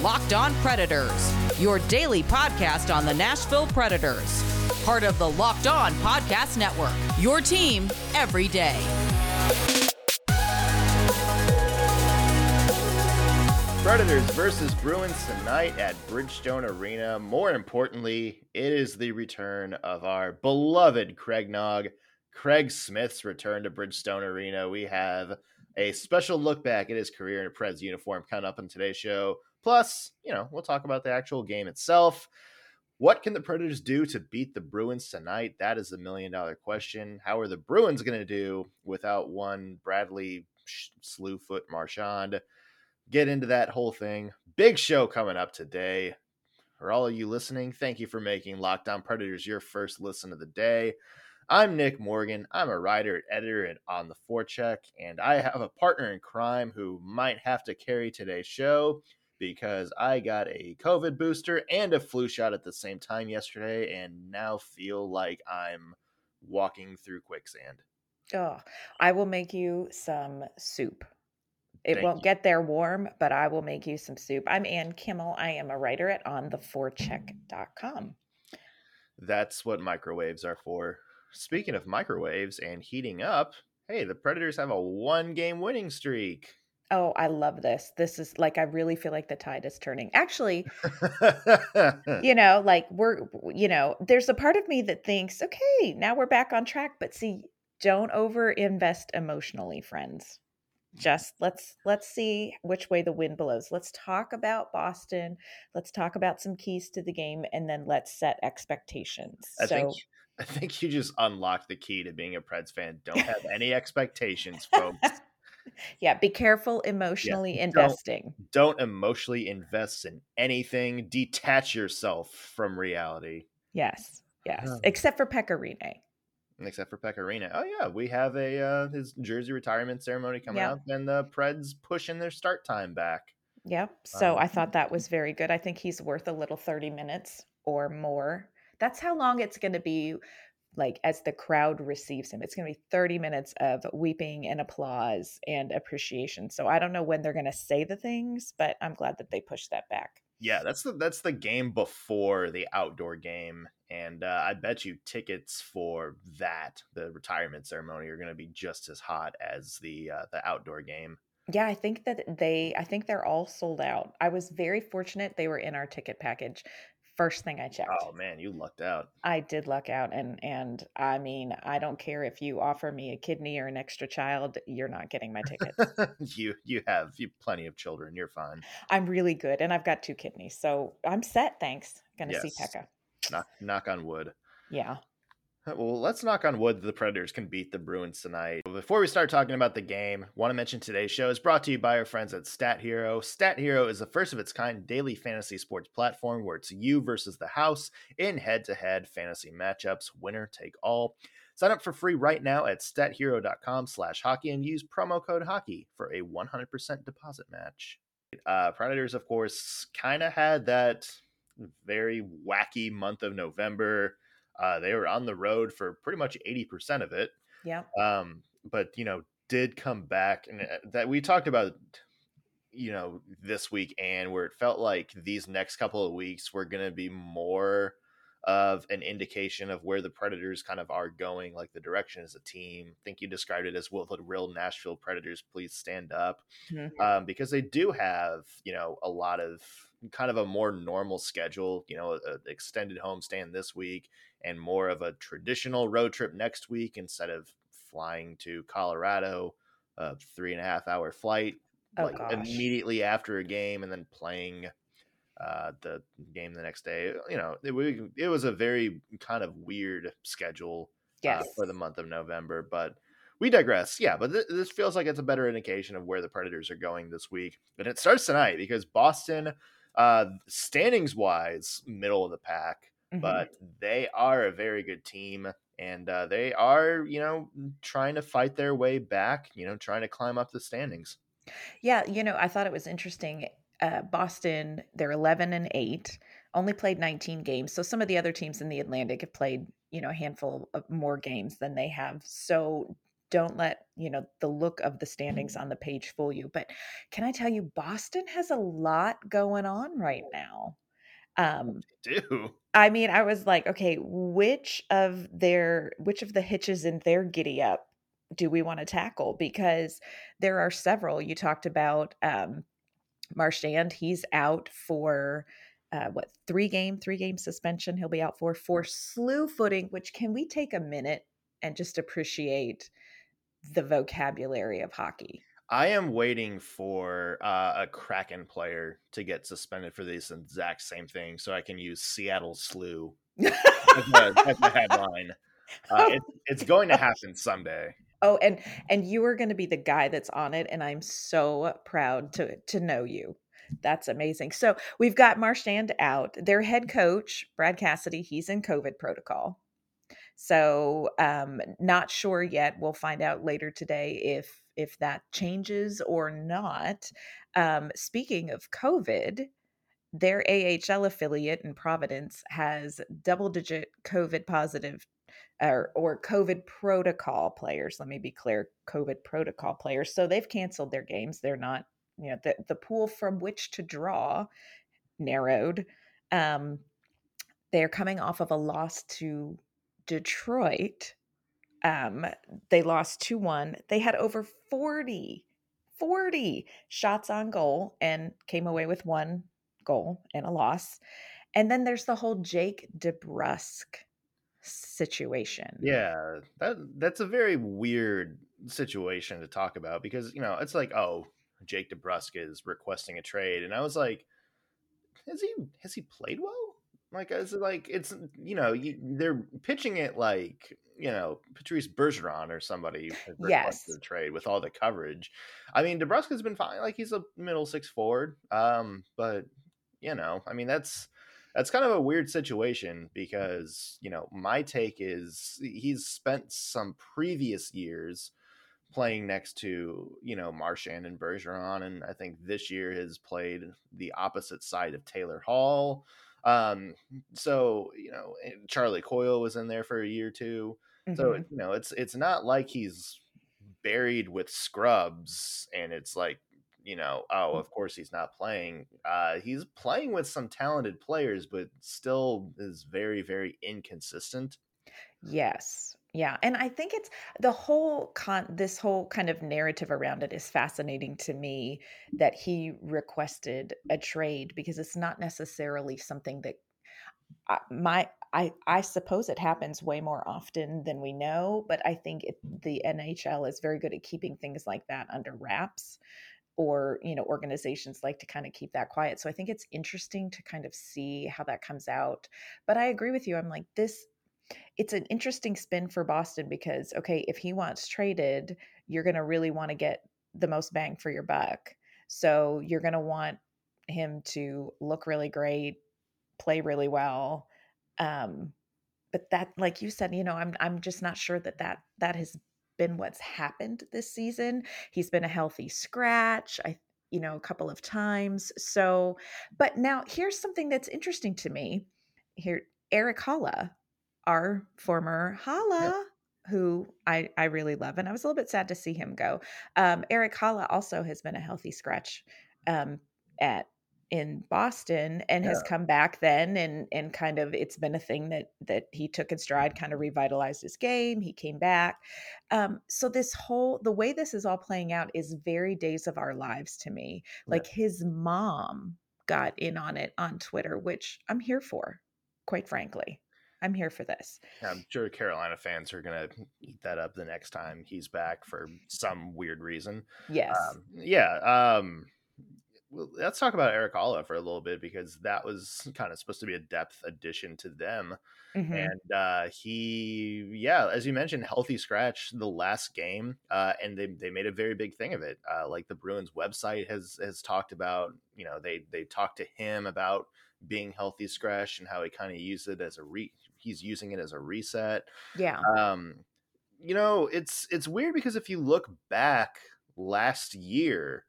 Locked On Predators, your daily podcast on the Nashville Predators. Part of the Locked On Podcast Network, your team every day. Predators versus Bruins tonight at Bridgestone Arena. More importantly, it is the return of our beloved Craig Nog. Craig Smith's return to Bridgestone Arena. We have a special look back at his career in a Preds uniform coming up on today's show. Plus, you know, we'll talk about the actual game itself. What can the Predators do to beat the Bruins tonight? That is the million dollar question. How are the Bruins going to do without one Bradley Slewfoot Marchand? Get into that whole thing. Big show coming up today. For all of you listening, thank you for making Locked On Predators your first listen of the day. I'm Nick Morgan. I'm a writer and editor at On the Forecheck, and I have a partner in crime who might have to carry today's show because I got a COVID booster and a flu shot at the same time yesterday, and now feel like I'm walking through quicksand. Oh, I will make you some soup. It Thank won't you. get there warm, but I will make you some soup. I'm Ann Kimmel. I am a writer at ontheforecheck.com. That's what microwaves are for. Speaking of microwaves and heating up, hey, the Predators have a one game winning streak. Oh, I love this. This is like I really feel like the tide is turning. Actually, you know, like we're you know, there's a part of me that thinks, okay, now we're back on track, but see, don't over invest emotionally, friends. Just let's let's see which way the wind blows. Let's talk about Boston. Let's talk about some keys to the game and then let's set expectations. I so think I think you just unlocked the key to being a Preds fan. Don't have any expectations, folks. Yeah, be careful emotionally don't- investing. Don't emotionally invest in anything. Detach yourself from reality. Yes. Yes. Oh. Except for Pekka Rinne. Except for Pecorino. Oh yeah, we have a uh, his jersey retirement ceremony coming Yeah. up, and the Preds pushing their start time back. Yep. So Um, I thought that was very good. I think he's worth a little 30 minutes or more. That's how long it's going to be like as the crowd receives him. It's going to be 30 minutes of weeping and applause and appreciation. So I don't know when they're going to say the things, but I'm glad that they pushed that back. Yeah, that's the that's the game before the outdoor game, and uh, I bet you tickets for that the retirement ceremony are going to be just as hot as the uh, the outdoor game. Yeah, I think that they I think they're all sold out. I was very fortunate they were in our ticket package. First thing I checked. Oh man, you lucked out. I did luck out and and I mean, I don't care if you offer me a kidney or an extra child, you're not getting my ticket. you you have you plenty of children. You're fine. I'm really good and I've got two kidneys. So I'm set, thanks. Gonna see Yes. Pekka. Knock knock on wood. Yeah. Well, let's knock on wood the Predators can beat the Bruins tonight. Before we start talking about the game, want to mention today's show is brought to you by our friends at Stat Hero. Stat Hero is the first of its kind daily fantasy sports platform where it's you versus the house in head-to-head fantasy matchups, winner take all. Sign up for free right now at stathero.com slash hockey and use promo code hockey for a 100% deposit match. Uh, Predators, of course, kind of had that very wacky month of November. Uh, they were on the road for pretty much 80% of it. Yeah. Um, but, you know, did come back and uh, that we talked about, you know, this week and where it felt like these next couple of weeks were going to be more of an indication of where the Predators kind of are going, like the direction as a team. I think you described it as will the real Nashville Predators please stand up? Mhm. um, because they do have you know a lot of kind of a more normal schedule you know an extended homestand this week and more of a traditional road trip next week instead of flying to colorado a three and a half hour flight Oh, like gosh. immediately after a game and then playing uh, the game the next day you know it, it was a very kind of weird schedule Yes. uh, for the month of November. But we digress. Yeah, but th- this feels like it's a better indication of where the Predators are going this week. And it starts tonight because Boston, uh, standings wise, middle of the pack, Mhm. but they are a very good team. And uh, they are, you know, trying to fight their way back, you know, trying to climb up the standings. Yeah, you know, I thought it was interesting. Uh, Boston, they're 11 and 8, only played 19 games. So some of the other teams in the Atlantic have played, you know, a handful of more games than they have. So don't let you know the look of the standings on the page fool you but can i tell you boston has a lot going on right now um do? I mean i was like okay which of their which of the hitches in their giddy up do we want to tackle? Because there are several. You talked about um marchand. He's out for uh, what three game three game suspension he'll be out for for slew footing which can we take a minute and just appreciate the vocabulary of hockey I am waiting for uh, a Kraken player to get suspended for this exact same thing, so I can use Seattle Slew as, a, as a headline. Uh, it, it's going to happen someday. Oh, and and you are going to be the guy that's on it, and I'm so proud to to know you. That's amazing. So we've got Marchand out. Their head coach, Brad Cassidy, he's in COVID protocol. So um, not sure yet. We'll find out later today if if that changes or not. Um, speaking of COVID, their AHL affiliate in Providence has double digit COVID positive or, or COVID protocol players. Let me be clear COVID protocol players. So they've canceled their games. They're not, you know, the, the pool from which to draw narrowed. Um, they're coming off of a loss to Detroit um, they lost 2 1. They had over 40, 40 shots on goal and came away with one goal and a loss. And then there's the whole Jake DeBrusk situation. Yeah, that that's a very weird situation to talk about because you know it's like oh Jake DeBrusk is requesting a trade, and I was like, has he has he played well? Like, it's like it's you know you, they're pitching it like you know Patrice Bergeron or somebody yes the trade with all the coverage. I mean, DeBrusk's been fine. Like he's a middle six forward. Um, but you know, I mean that's that's kind of a weird situation because you know my take is he's spent some previous years playing next to you know Marchand and Bergeron, and I think this year has played the opposite side of Taylor Hall. Um, so you know, Charlie Coyle was in there for a year too. Mm-hmm. So you know, it's it's not like he's buried with scrubs, and it's like you know, oh, mm. of course he's not playing. Uh, he's playing with some talented players, but still is very very inconsistent. Yes. Yeah, and I think it's the whole con this whole kind of narrative around it is fascinating to me that he requested a trade because it's not necessarily something that I, my I I suppose it happens way more often than we know, but I think it, the NHL is very good at keeping things like that under wraps or you know organizations like to kind of keep that quiet. So i think it's interesting to kind of see how that comes out but i agree with you i'm like this it's an interesting spin for Boston because okay, if he wants traded, you're going to really want to get the most bang for your buck. So you're going to want him to look really great, play really well. Um, but that, like you said, you know, I'm I'm just not sure that that that has been what's happened this season. He's been a healthy scratch. I you know a couple of times. So, but now here's something that's interesting to me. Here, Erik Haula our former Haula, who I, I really love. And I was a little bit sad to see him go. Um, Erik Haula also has been a healthy scratch um, at in Boston and yeah. has come back then and and kind of it's been a thing that that he took in stride, kind of revitalized his game. He came back. Um, so this whole the way this is all playing out is very days of our lives to me. Like his mom got in on it on Twitter, which I'm here for, quite frankly. I'm here for this. I'm sure Carolina fans are going to eat that up the next time he's back for some weird reason. Yes. Um, yeah. Um, well, let's talk about Erik Haula for a little bit because that was kind of supposed to be a depth addition to them. Mm-hmm. And uh, he, yeah, as you mentioned, healthy scratch the last game, uh, and they, they made a very big thing of it. Uh, like the Bruins website has has talked about, you know, they they talked to him about being healthy scratch and how he kind of used it as a re he's using it as a reset. Yeah. Um, you know, it's it's weird because if you look back last year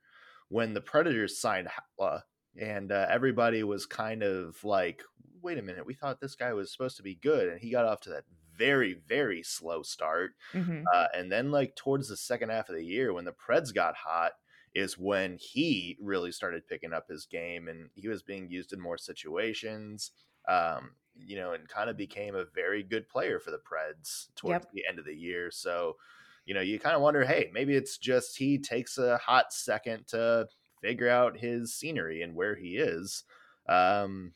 when the Predators signed Haula and uh, everybody was kind of like, wait a minute, we thought this guy was supposed to be good, and he got off to that very, very slow start. Mhm. Uh, and then, like, towards the second half of the year, when the Preds got hot, is when he really started picking up his game and he was being used in more situations. Um, you know, and kind of became a very good player for the Preds towards Yep. the end of the year. So, you know, you kind of wonder, hey, maybe it's just he takes a hot second to figure out his scenery and where he is. Um,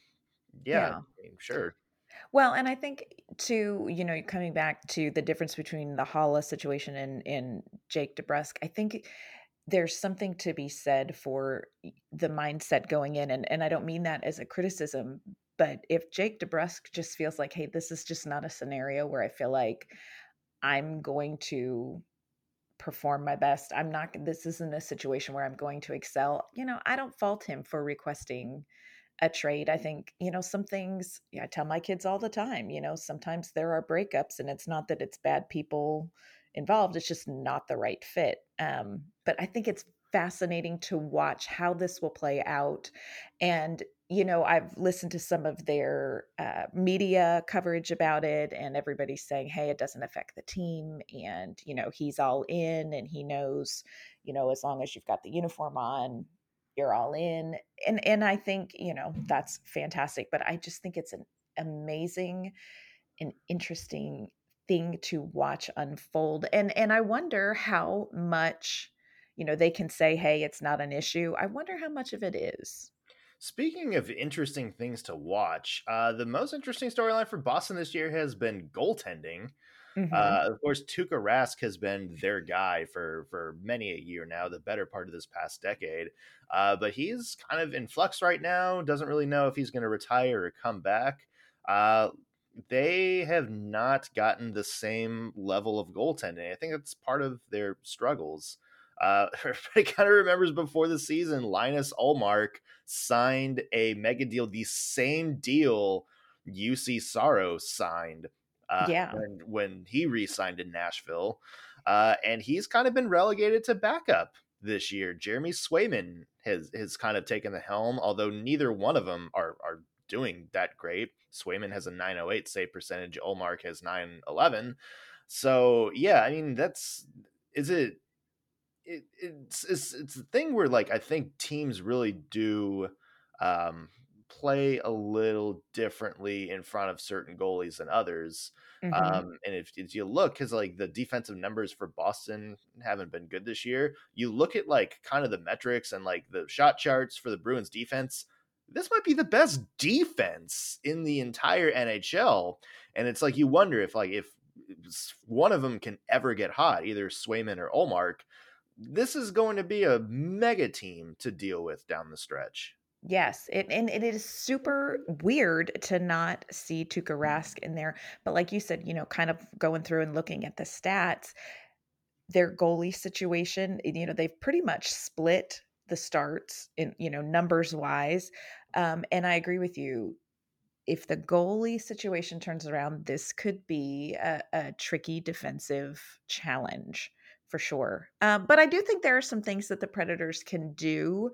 yeah, Yeah. I mean, sure. Well, and I think to, you know, coming back to the difference between the Haula situation and and Jake DeBrusk, I think there's something to be said for the mindset going in and and I don't mean that as a criticism, but if Jake DeBrusk just feels like, hey, this is just not a scenario where I feel like I'm going to perform my best. I'm not this isn't a situation where I'm going to excel. You know, I don't fault him for requesting a trade. I think, you know, some things yeah, I tell my kids all the time, you know, sometimes there are breakups and it's not that it's bad people involved, it's just not the right fit. Um, but I think it's fascinating to watch how this will play out. And, you know, I've listened to some of their uh, media coverage about it, and everybody's saying, hey, it doesn't affect the team. And, you know, he's all in and he knows, you know, as long as you've got the uniform on, you're all in and and i think you know that's fantastic but i just think it's an amazing and interesting thing to watch unfold and and i wonder how much you know they can say hey it's not an issue i wonder how much of it is Speaking of interesting things to watch, uh, the most interesting storyline for Boston this year has been goaltending. Mhm. Uh, of course, Tuukka Rask has been their guy for for many a year now, the better part of this past decade. Uh, but he's kind of in flux right now. Doesn't really know if he's going to retire or come back. Uh, they have not gotten the same level of goaltending. I think that's part of their struggles. Uh, everybody kind of remembers before the season, Linus Ullmark signed a mega deal, the same deal Juuse Saros signed uh, Yeah. when when he re-signed in Nashville, uh, and he's kind of been relegated to backup this year. Jeremy Swayman has has kind of taken the helm, although neither one of them are are doing that great. Swayman has a 908 save percentage. Ullmark has 911. So yeah, I mean that's is it. It, it's, it's it's the thing where like I think teams really do um, play a little differently in front of certain goalies than others. Mhm. Um, and if, if you look, because like the defensive numbers for Boston haven't been good this year, you look at like kind of the metrics and like the shot charts for the Bruins defense. This might be the best defense in the entire NHL, and it's like you wonder if like if one of them can ever get hot, either Swayman or Ullmark. This is going to be a mega team to deal with down the stretch. Yes, it, and it is super weird to not see Tuukka Rask in there. But like you said, you know, kind of going through and looking at the stats, their goalie situation, you know, they've pretty much split the starts in, you know, numbers wise. Um, and I agree with you. If the goalie situation turns around, this could be a, a tricky defensive challenge for sure. Um, but I do think there are some things that the Predators can do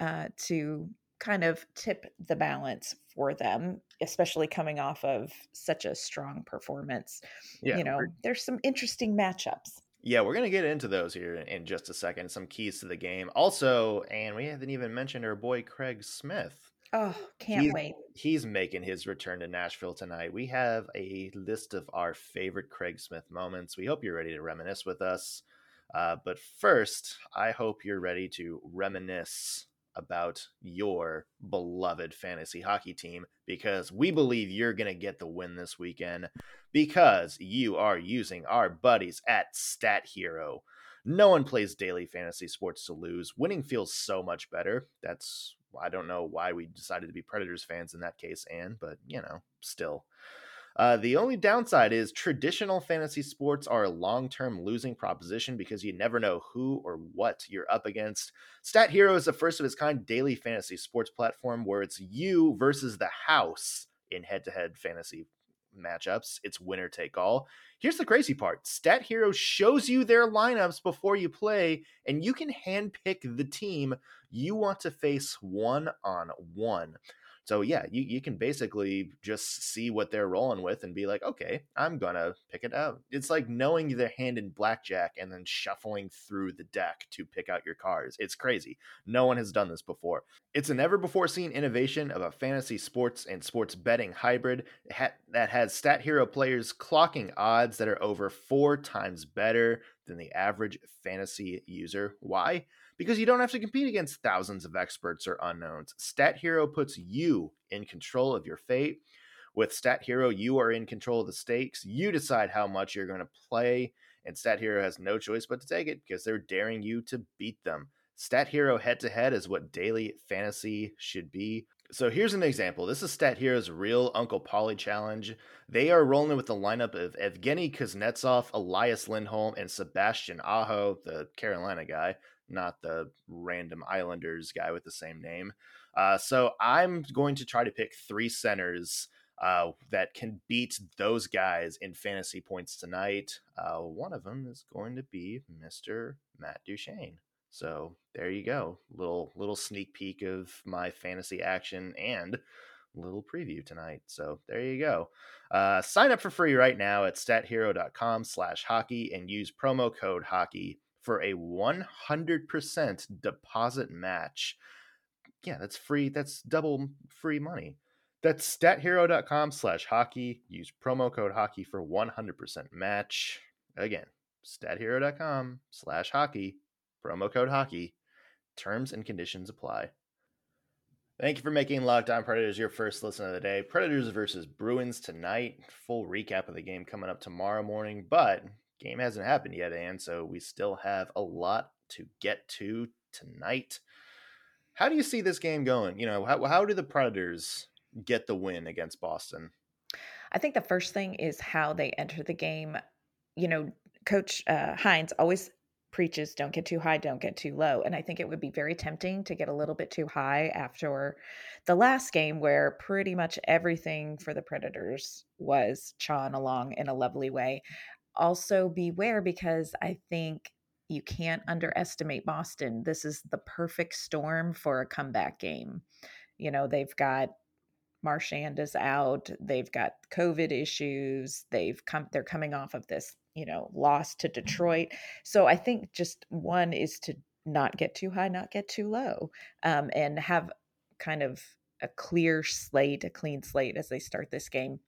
uh, to kind of tip the balance for them, especially coming off of such a strong performance. Yeah, you know, there's some interesting matchups. Yeah, we're gonna get into those here in, in just a second. Some keys to the game, also, and we haven't even mentioned our boy Craig Smith. Oh, can't He's- wait. He's making his return to Nashville tonight. We have a list of our favorite Craig Smith moments. We hope you're ready to reminisce with us. Uh, but first, I hope you're ready to reminisce about your beloved fantasy hockey team because we believe you're going to get the win this weekend because you are using our buddies at Stat Hero. No one plays daily fantasy sports to lose. Winning feels so much better. That's I don't know why we decided to be Predators fans in that case, Anne, but you know, still. Uh, the only downside is traditional fantasy sports are a long term losing proposition because you never know who or what you're up against. Stat Hero is the first of its kind daily fantasy sports platform where it's you versus the house in head to head fantasy matchups. It's winner take all. Here's the crazy part Stat Hero shows you their lineups before you play, and you can handpick the team you want to face one on one. So yeah, you, you can basically just see what they're rolling with and be like, okay, I'm gonna pick it out. It's like knowing their hand in blackjack and then shuffling through the deck to pick out your cards. It's crazy. No one has done this before. It's a never before seen innovation of a fantasy sports and sports betting hybrid that has stat hero players clocking odds that are over four times better than the average fantasy user. Why? Because you don't have to compete against thousands of experts or unknowns. Stat Hero puts you in control of your fate. With Stat Hero, you are in control of the stakes. You decide how much you're going to play, and Stat Hero has no choice but to take it because they're daring you to beat them. Stat Hero head to head is what daily fantasy should be. So here's an example. This is Stat Hero's real Uncle Polly challenge. They are rolling with the lineup of Evgeny Kuznetsov, Elias Lindholm, and Sebastian Aho, the Carolina guy not the random Islanders guy with the same name. Uh, so I'm going to try to pick three centers uh, that can beat those guys in fantasy points tonight. Uh, one of them is going to be Mr. Matt Duchene. So there you go, little little sneak peek of my fantasy action and little preview tonight. So there you go. Uh, sign up for free right now at stathero.com slash hockey and use promo code hockey for a 100% deposit match. Yeah, that's free. That's double free money. That's stathero.com slash hockey. Use promo code hockey for 100% match. Again, stathero.com slash hockey. Promo code hockey. Terms and conditions apply. Thank you for making Locked On Predators your first listen of the day. Predators versus Bruins tonight. Full recap of the game coming up tomorrow morning. But game hasn't happened yet, and so we still have a lot to get to tonight. How do you see this game going? You know, how, how do the Predators get the win against Boston? I think the first thing is how they enter the game. You know, Coach uh, Hynes always preaches don't get too high, don't get too low. And I think it would be very tempting to get a little bit too high after the last game, where pretty much everything for the Predators was chawing along in a lovely way also beware because I think you can't underestimate Boston. This is the perfect storm for a comeback game. You know, they've got Marchand is out, they've got COVID issues, they've come they're coming off of this, you know, loss to Detroit. So I think just one is to not get too high, not get too low, um, and have kind of a clear slate, a clean slate as they start this game.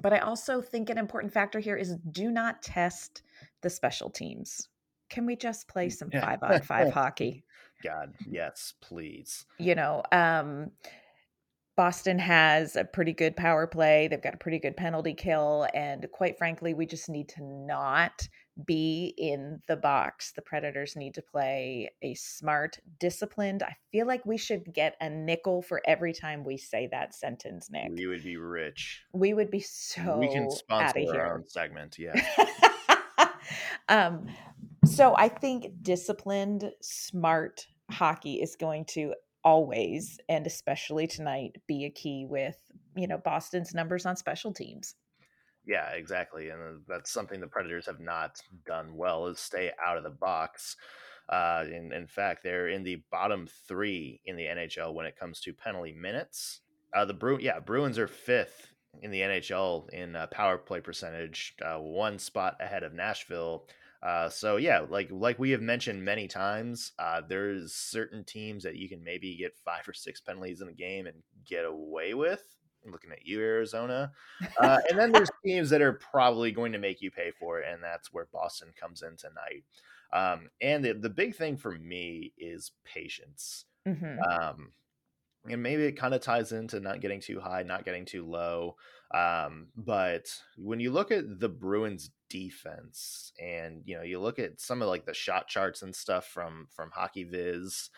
But I also think an important factor here is do not test the special teams. Can we just play some five on five hockey? God, yes, please. You know, um, Boston has a pretty good power play. They've got a pretty good penalty kill. And quite frankly, we just need to not be in the box. The Predators need to play a smart, disciplined. I feel like we should get a nickel for every time we say that sentence, Nick. We would be rich. We would be so we can sponsor our here. own segment. Yeah. um, so I think disciplined, smart hockey is going to always and especially tonight be a key with you know Boston's numbers on special teams. Yeah, exactly, and that's something the Predators have not done well is stay out of the box. Uh, in, in fact, they're in the bottom three in the NHL when it comes to penalty minutes. Uh, the Bru- yeah, Bruins are fifth in the NHL in uh, power play percentage, uh, one spot ahead of Nashville. Uh, so yeah, like like we have mentioned many times, uh, there's certain teams that you can maybe get five or six penalties in a game and get away with. I'm looking at you, Arizona. Uh, and then there's teams that are probably going to make you pay for it, and that's where Boston comes in tonight. Um, and the, the big thing for me is patience. Mm-hmm. Um, and maybe it kind of ties into not getting too high, not getting too low. Um, but when you look at the Bruins defense and you know you look at some of like the shot charts and stuff from from HockeyViz,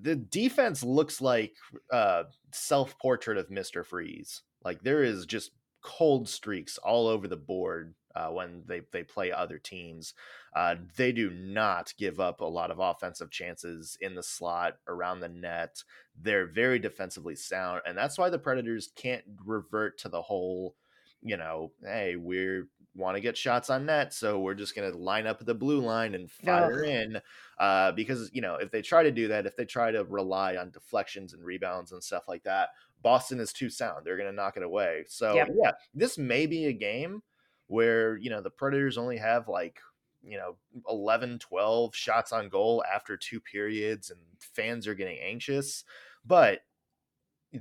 the defense looks like uh self portrait of Mister Freeze. Like there is just cold streaks all over the board uh, when they, they play other teams. Uh, they do not give up a lot of offensive chances in the slot around the net. They're very defensively sound, and that's why the Predators can't revert to the whole, you know, hey, we're want to get shots on net, so we're just going to line up at the blue line and fire Ugh. in. Uh, because you know, if they try to do that, if they try to rely on deflections and rebounds and stuff like that, Boston is too sound. They're going to knock it away. So Yep. yeah, this may be a game where you know the Predators only have like you know 11 12 shots on goal after two periods and fans are getting anxious but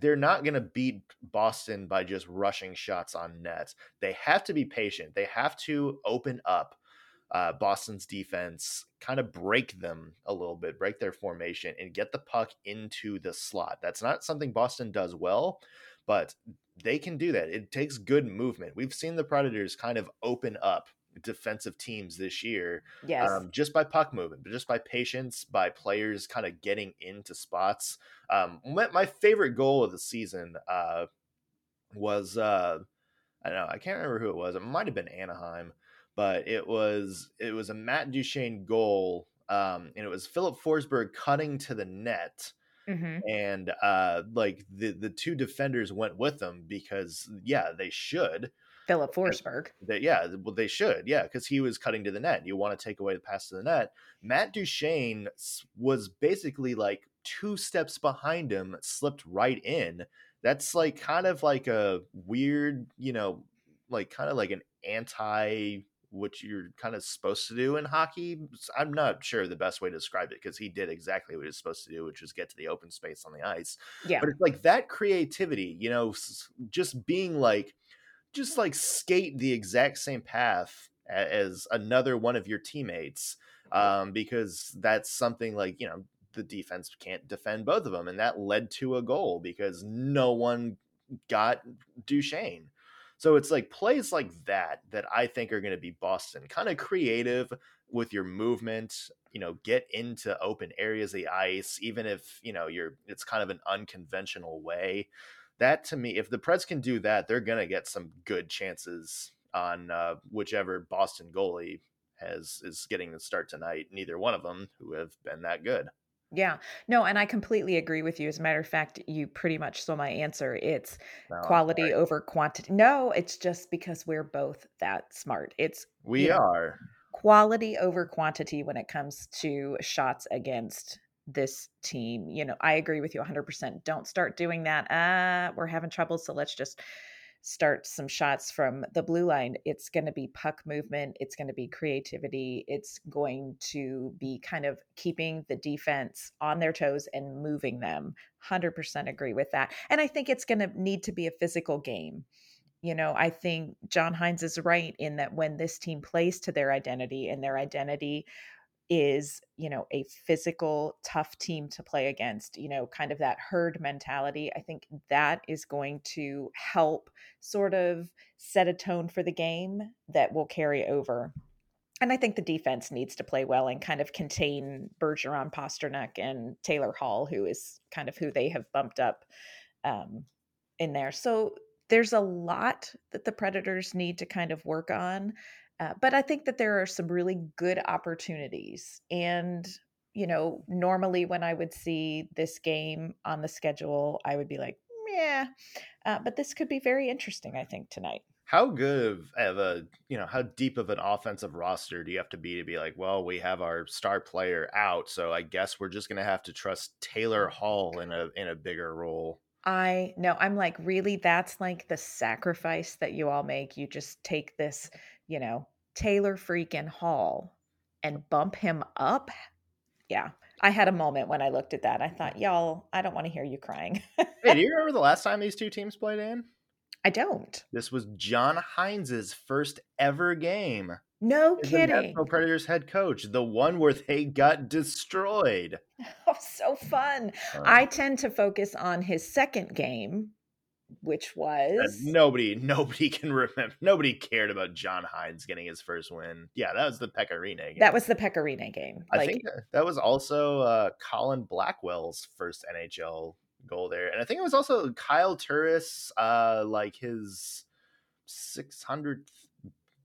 they're not going to beat Boston by just rushing shots on net. They have to be patient. They have to open up uh, Boston's defense, kind of break them a little bit, break their formation, and get the puck into the slot. That's not something Boston does well, but they can do that. It takes good movement. We've seen the Predators kind of open up defensive teams this year Yes. um, just by puck movement, but just by patience, by players kind of getting into spots. Um, my, my favorite goal of the season uh, was uh, I don't know, I can't remember who it was. It might have been Anaheim, but it was it was a Matt Duchene goal, um, and it was Filip Forsberg cutting to the net hmm and uh like the the two defenders went with them because yeah they should Filip Forsberg. that yeah, well they should, yeah, because he was cutting to the net. You want to take away the pass to the net. Matt Duchene was basically like two steps behind him, slipped right in. That's like kind of like a weird, you know, like kind of like an anti what you're kind of supposed to do in hockey. I'm not sure the best way to describe it because he did exactly what he was supposed to do, which was get to the open space on the ice. Yeah. But it's like that creativity, you know, just being like just like skate the exact same path as another one of your teammates um, because that's something like you know the defense can't defend both of them and that led to a goal because no one got Duchene. So it's like plays like that that I think are going to be Boston kind of creative with your movement, you know, get into open areas of the ice even if, you know, you're it's kind of an unconventional way that to me, if the Preds can do that, they're gonna get some good chances on uh, whichever Boston goalie has is getting the start tonight. Neither one of them who have been that good. Yeah. No, and I completely agree with you. As a matter of fact, you pretty much saw my answer. It's No, quality over quantity. No, it's just because we're both that smart. It's we you know, are. Quality over quantity when it comes to shots against this team. You know, I agree with you 100%. Don't start doing that. Ah, we're having trouble, so let's just start some shots from the blue line. It's going to be puck movement, it's going to be creativity, it's going to be kind of keeping the defense on their toes and moving them. 100% agree with that. And I think it's going to need to be a physical game you know, I think John Hynes is right in that when this team plays to their identity and their identity is, you know, a physical, tough team to play against, you know, kind of that herd mentality, I think that is going to help sort of set a tone for the game that will carry over. And I think the defense needs to play well and kind of contain Bergeron, Pastrnak, and Taylor Hall, who is kind of who they have bumped up um, in there. So there's a lot that the Predators need to kind of work on. Uh, but I think that there are some really good opportunities. And, you know, normally when I would see this game on the schedule, I would be like, yeah. Uh, but this could be very interesting, I think, tonight. How good of, of a you know how deep of an offensive roster do you have to be to be like, well, we have our star player out, so I guess we're just gonna have to trust Taylor Hall in a in a bigger role. I know. I'm like, really? That's like the sacrifice that you all make. You just take this, you know, Taylor freaking Hall and bump him up. Yeah. I had a moment when I looked at that. I thought, y'all, I don't want to hear you crying. Hey, do you remember the last time these two teams played in? I don't. This was John Hynes's first ever game. No the kidding. Nashville Predators head coach, the one where they got destroyed. Oh, so fun. Uh, I tend to focus on his second game, which was nobody, nobody can remember. Nobody cared about John Hynes getting his first win. Yeah, that was the Pecorino game. that was the Pecorino game. I Like think that- that was also uh, Colin Blackwell's first NHL goal there, and I think it was also Kyle Turris, uh, like his six hundredth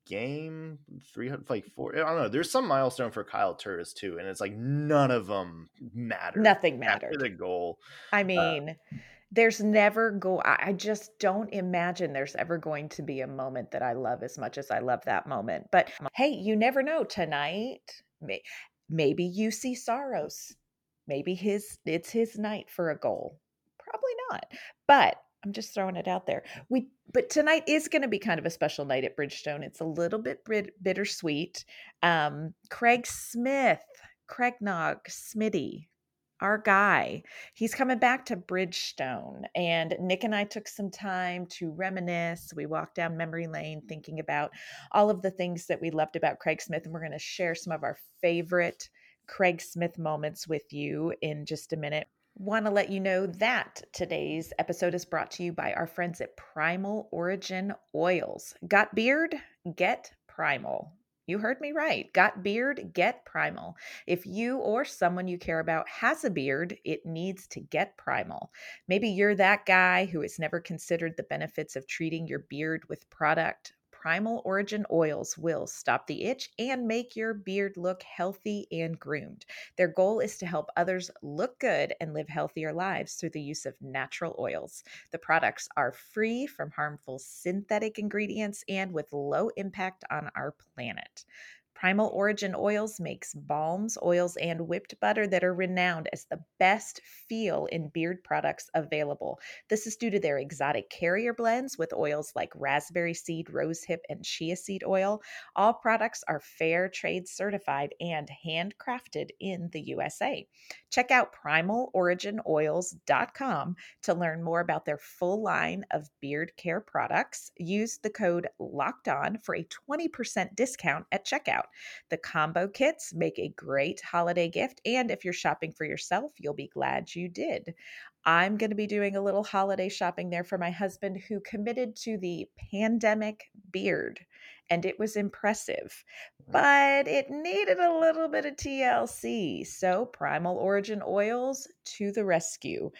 game, three hundred, like four. I don't know. There's some milestone for Kyle Turris too, and it's like none of them matter. nothing after the goal. I mean, there's never go I just don't imagine there's ever going to be a moment that I love as much as I love that moment. But hey, you never know tonight. Maybe you see Saros. Maybe his it's his night for a goal. Probably not. But I'm just throwing it out there. We but tonight is going to be kind of a special night at Bridgestone. It's a little bit bittersweet. Um, Craig Smith, Craig Nog, Smitty, our guy. He's coming back to Bridgestone. And Nick and I took some time to reminisce. We walked down memory lane thinking about all of the things that we loved about Craig Smith. And we're going to share some of our favorite Craig Smith moments with you in just a minute. Want to let you know that today's episode is brought to you by our friends at Primal Origin Oils. Got beard? Get Primal. You heard me right. Got beard? Get primal. If you or someone you care about has a beard, it needs to get primal. Maybe you're that guy who has never considered the benefits of treating your beard with product Primal Origin oils will stop the itch and make your beard look healthy and groomed. Their goal is to help others look good and live healthier lives through the use of natural oils. The products are free from harmful synthetic ingredients and with low impact on our planet. Primal Origin Oils makes balms, oils, and whipped butter that are renowned as the best feel in beard products available. This is due to their exotic carrier blends with oils like raspberry seed, rosehip, and chia seed oil. All products are fair trade certified and handcrafted in the USA. Check out primaloriginoils.com to learn more about their full line of beard care products. Use the code LOCKED ON for a 20% discount at checkout. The combo kits make a great holiday gift, and if you're shopping for yourself, you'll be glad you did. I'm going to be doing a little holiday shopping there for my husband who committed to the pandemic beard and it was impressive, but it needed a little bit of TLC. So, Primal Origin Oils to the rescue.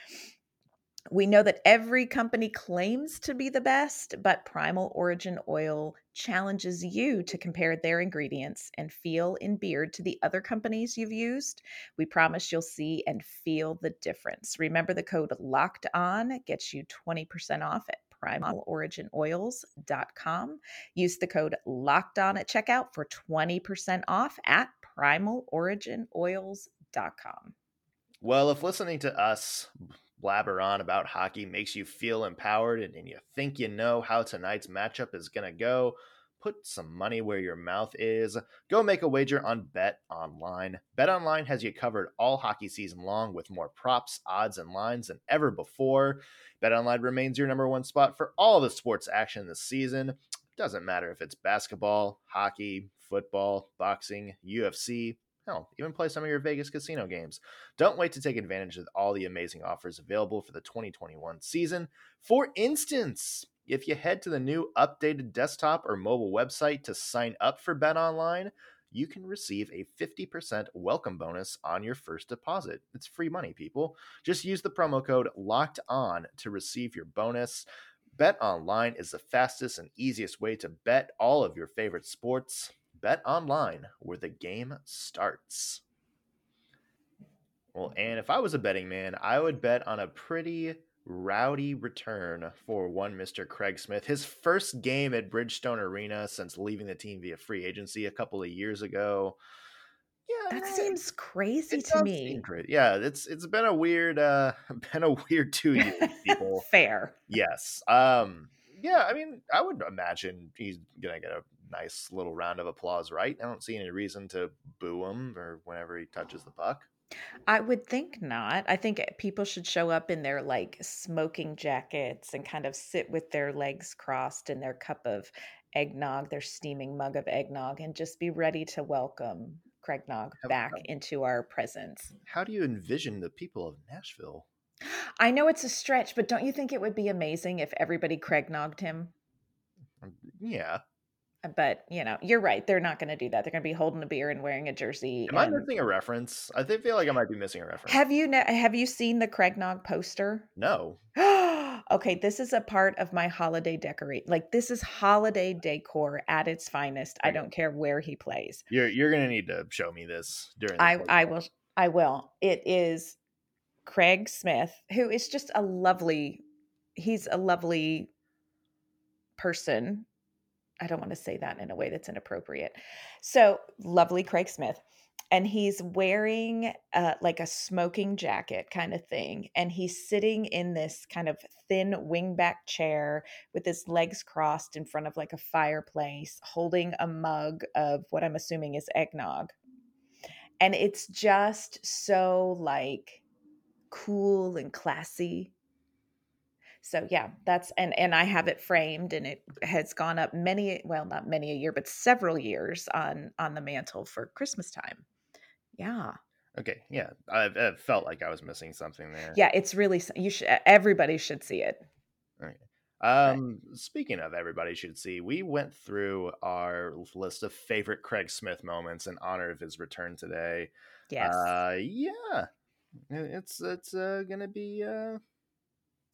We know that every company claims to be the best, but Primal Origin Oil challenges you to compare their ingredients and feel in beard to the other companies you've used. We promise you'll see and feel the difference. Remember the code locked on gets you 20% off at primaloriginoils.com. Use the code locked on at checkout for 20% off at primaloriginoils.com. Well, if listening to us blabber on about hockey makes you feel empowered and, and you think you know how tonight's matchup is going to go, put some money where your mouth is. Go make a wager on Bet Online. Bet Online has you covered all hockey season long with more props, odds, and lines than ever before. Bet Online remains your number one spot for all the sports action this season. Doesn't matter if it's basketball, hockey, football, boxing, UFC, Hell, even play some of your Vegas casino games. Don't wait to take advantage of all the amazing offers available for the 2021 season. For instance, if you head to the new updated desktop or mobile website to sign up for Bet Online, you can receive a 50% welcome bonus on your first deposit. It's free money, people. Just use the promo code LOCKED ON to receive your bonus. Bet Online is the fastest and easiest way to bet all of your favorite sports bet online where the game starts. Well, and if I was a betting man, I would bet on a pretty rowdy return for one Mr. Craig Smith. His first game at Bridgestone Arena since leaving the team via free agency a couple of years ago. Yeah, that seems crazy to me. Yeah, it's it's been a weird uh been a weird 2 years people. Fair. Yes. Um yeah, I mean, I would imagine he's going to get a nice little round of applause, right? I don't see any reason to boo him or whenever he touches the puck. I would think not. I think people should show up in their like smoking jackets and kind of sit with their legs crossed and their cup of eggnog, their steaming mug of eggnog, and just be ready to welcome Craig Nog back into our presence. How do you envision the people of Nashville? I know it's a stretch, but don't you think it would be amazing if everybody Craig Nogged him? Um, yeah. But you know, you're right. They're not going to do that. They're going to be holding a beer and wearing a jersey. Am and... I missing a reference? I feel like I might be missing a reference. Have you ne- have you seen the Craig Nog poster? No. okay, this is a part of my holiday decorate. Like this is holiday decor at its finest. I don't care where he plays. You're you're going to need to show me this during. I I will. I will. It is Craig Smith, who is just a lovely, he's a lovely person. I don't want to say that in a way that's inappropriate. So, lovely Craig Smith and he's wearing uh, like a smoking jacket kind of thing and he's sitting in this kind of thin wingback chair with his legs crossed in front of like a fireplace holding a mug of what i'm assuming is eggnog and it's just so like cool and classy so yeah that's and and i have it framed and it has gone up many well not many a year but several years on on the mantle for christmas time yeah. Okay, yeah, I, I felt like I was missing something there. Yeah, it's really you should everybody should see it. Um, speaking of everybody should see, we went through our list of favorite Craig Smith moments in honor of his return today. Yes. Uh, yeah, it's it's uh, gonna be uh,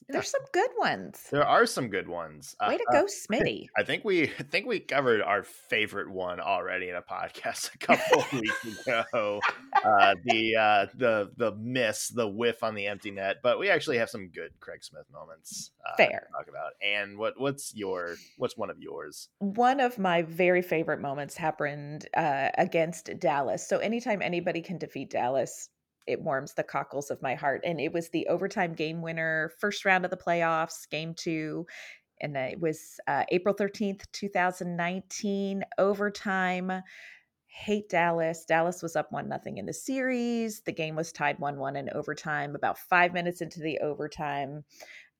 there's some good ones. There are some good ones. Uh, Way to uh, go, Smitty! I think we I think we covered our favorite one already in a podcast a couple weeks ago. Uh, the uh, the the miss, the whiff on the empty net, but we actually have some good Craig Smith moments. Uh, Fair talk about. And what what's your what's one of yours? One of my very favorite moments happened uh, against Dallas. So anytime anybody can defeat Dallas, it warms the cockles of my heart. And it was the overtime game winner, first round of the playoffs, game two. And it was uh, April 13th, 2019, overtime. Hate Dallas. Dallas was up one nothing in the series. The game was tied one one in overtime. About five minutes into the overtime,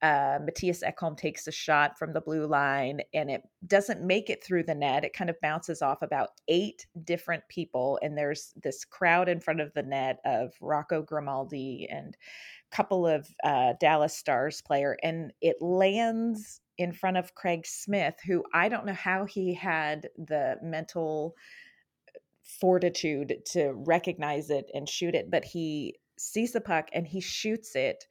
uh, Mattias Ekholm takes a shot from the blue line and it doesn't make it through the net. It kind of bounces off about eight different people. And there's this crowd in front of the net of Rocco Grimaldi and a couple of uh, Dallas Stars player. And it lands in front of Craig Smith, who I don't know how he had the mental fortitude to recognize it and shoot it, but he sees the puck and he shoots it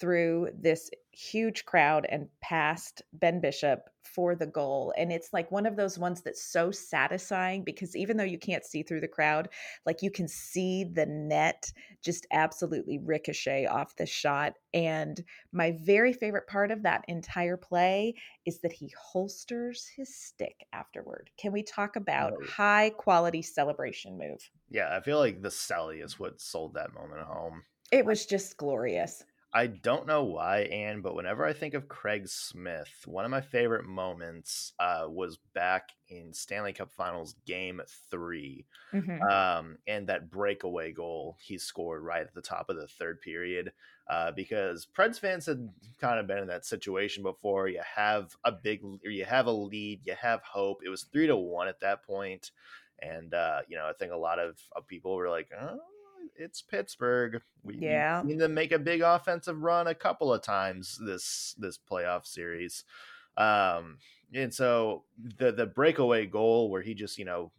through this huge crowd and past Ben Bishop for the goal. And it's like one of those ones that's so satisfying because even though you can't see through the crowd, like you can see the net just absolutely ricochet off the shot. And my very favorite part of that entire play is that he holsters his stick afterward. Can we talk about oh. high quality celebration move? Yeah, I feel like the Sally is what sold that moment home. It was just glorious. I don't know why, Anne, but whenever I think of Craig Smith, one of my favorite moments uh, was back in Stanley Cup Finals Game 3 mm-hmm. um, and that breakaway goal he scored right at the top of the third period. Uh, because Preds fans had kind of been in that situation before. You have a big, you have a lead, you have hope. It was three to one at that point, and uh, you know I think a lot of, of people were like, oh, it's Pittsburgh. We yeah. need to make a big offensive run a couple of times this this playoff series. Um, and so the the breakaway goal where he just you know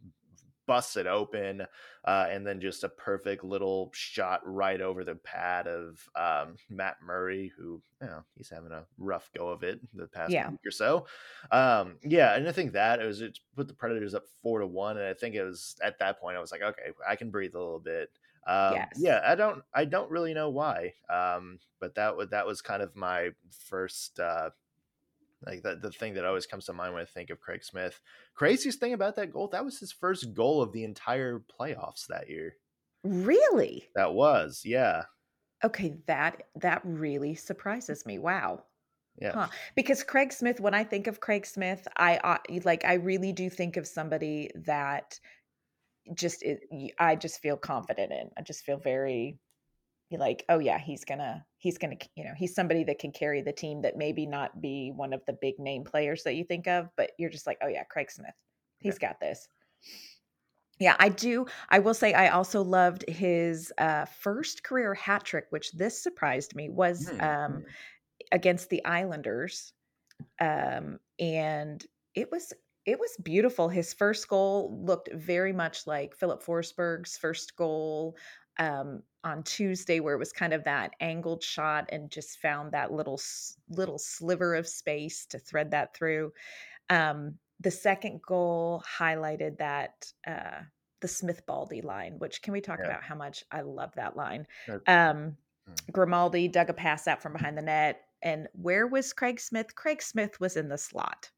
busts it open, uh, and then just a perfect little shot right over the pad of um, Matt Murray, who you know he's having a rough go of it the past yeah. week or so. Um, yeah, and I think that it was it put the Predators up four to one, and I think it was at that point I was like, okay, I can breathe a little bit. Um, yes. Yeah, I don't, I don't really know why, um, but that was that was kind of my first, uh, like the the thing that always comes to mind when I think of Craig Smith. Craziest thing about that goal, that was his first goal of the entire playoffs that year. Really? That was, yeah. Okay, that that really surprises me. Wow. Yeah. Huh. Because Craig Smith, when I think of Craig Smith, I uh, like I really do think of somebody that just it, I just feel confident in. I just feel very like, oh yeah, he's gonna he's gonna you know he's somebody that can carry the team that maybe not be one of the big name players that you think of, but you're just like, oh yeah, Craig Smith, he's yeah. got this. Yeah, I do. I will say I also loved his uh, first career hat trick, which this surprised me was mm-hmm. um, against the Islanders, um, and it was it was beautiful. His first goal looked very much like Filip Forsberg's first goal um, on Tuesday, where it was kind of that angled shot and just found that little little sliver of space to thread that through. Um, the second goal highlighted that uh, the Smith Baldy line, which can we talk yeah. about how much I love that line? Um, Hmm. Grimaldi dug a pass out from behind the net. And where was Craig Smith? Craig Smith was in the slot.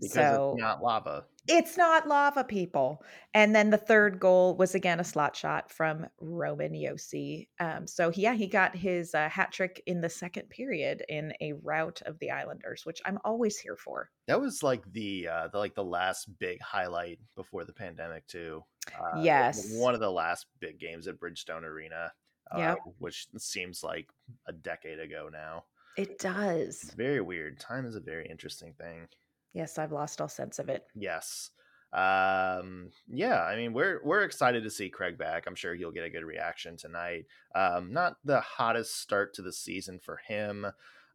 Because so, it's not lava. It's not lava, people. And then the third goal was again a slot shot from Roman Josi. Um, so yeah, he got his uh, hat trick in the second period in a rout of the Islanders, which I'm always here for. That was like the, uh, the like the last big highlight before the pandemic too. Uh, yes, one of the last big games at Bridgestone Arena. Uh, yeah, which seems like a decade ago now. It does. very weird. Time is a very interesting thing. Yes, I've lost all sense of it. Yes. Um, yeah, I mean, we're we're excited to see Craig back. I'm sure he'll get a good reaction tonight. Um, not the hottest start to the season for him.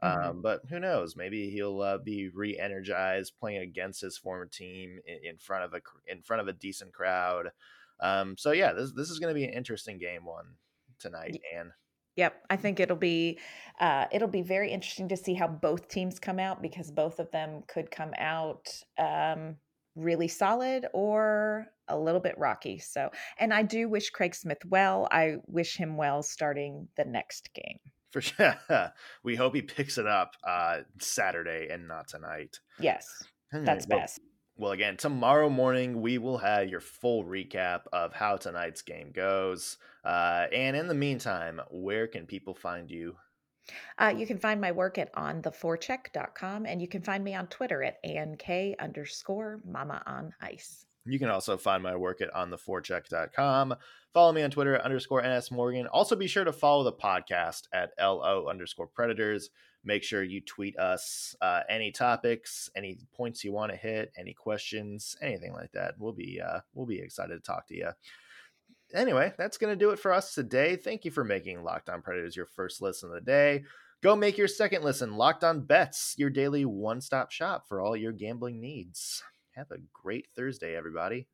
Mm-hmm. Um, but who knows? Maybe he'll uh, be re-energized playing against his former team in, in, front of a in front of a decent crowd. Um, so yeah, this this is going to be an interesting game one tonight, and Yep, I think it'll be uh, it'll be very interesting to see how both teams come out because both of them could come out um, really solid or a little bit rocky. So, and I do wish Craig Smith well. I wish him well starting the next game. For sure, we hope he picks it up uh, Saturday and not tonight. Yes, that's best. Well, again, tomorrow morning we will have your full recap of how tonight's game goes. Uh, and in the meantime, where can people find you? Uh, you can find my work at ontheforecheck.com and you can find me on Twitter at ANK underscore mama on ice. You can also find my work at ontheforecheck.com. Follow me on Twitter at underscore NS Morgan. Also be sure to follow the podcast at LO underscore predators. Make sure you tweet us uh, any topics, any points you want to hit, any questions, anything like that. We'll be uh, we'll be excited to talk to you. Anyway, that's going to do it for us today. Thank you for making Locked On Predators your first listen of the day. Go make your second listen. Locked On Bets, your daily one stop shop for all your gambling needs. Have a great Thursday, everybody.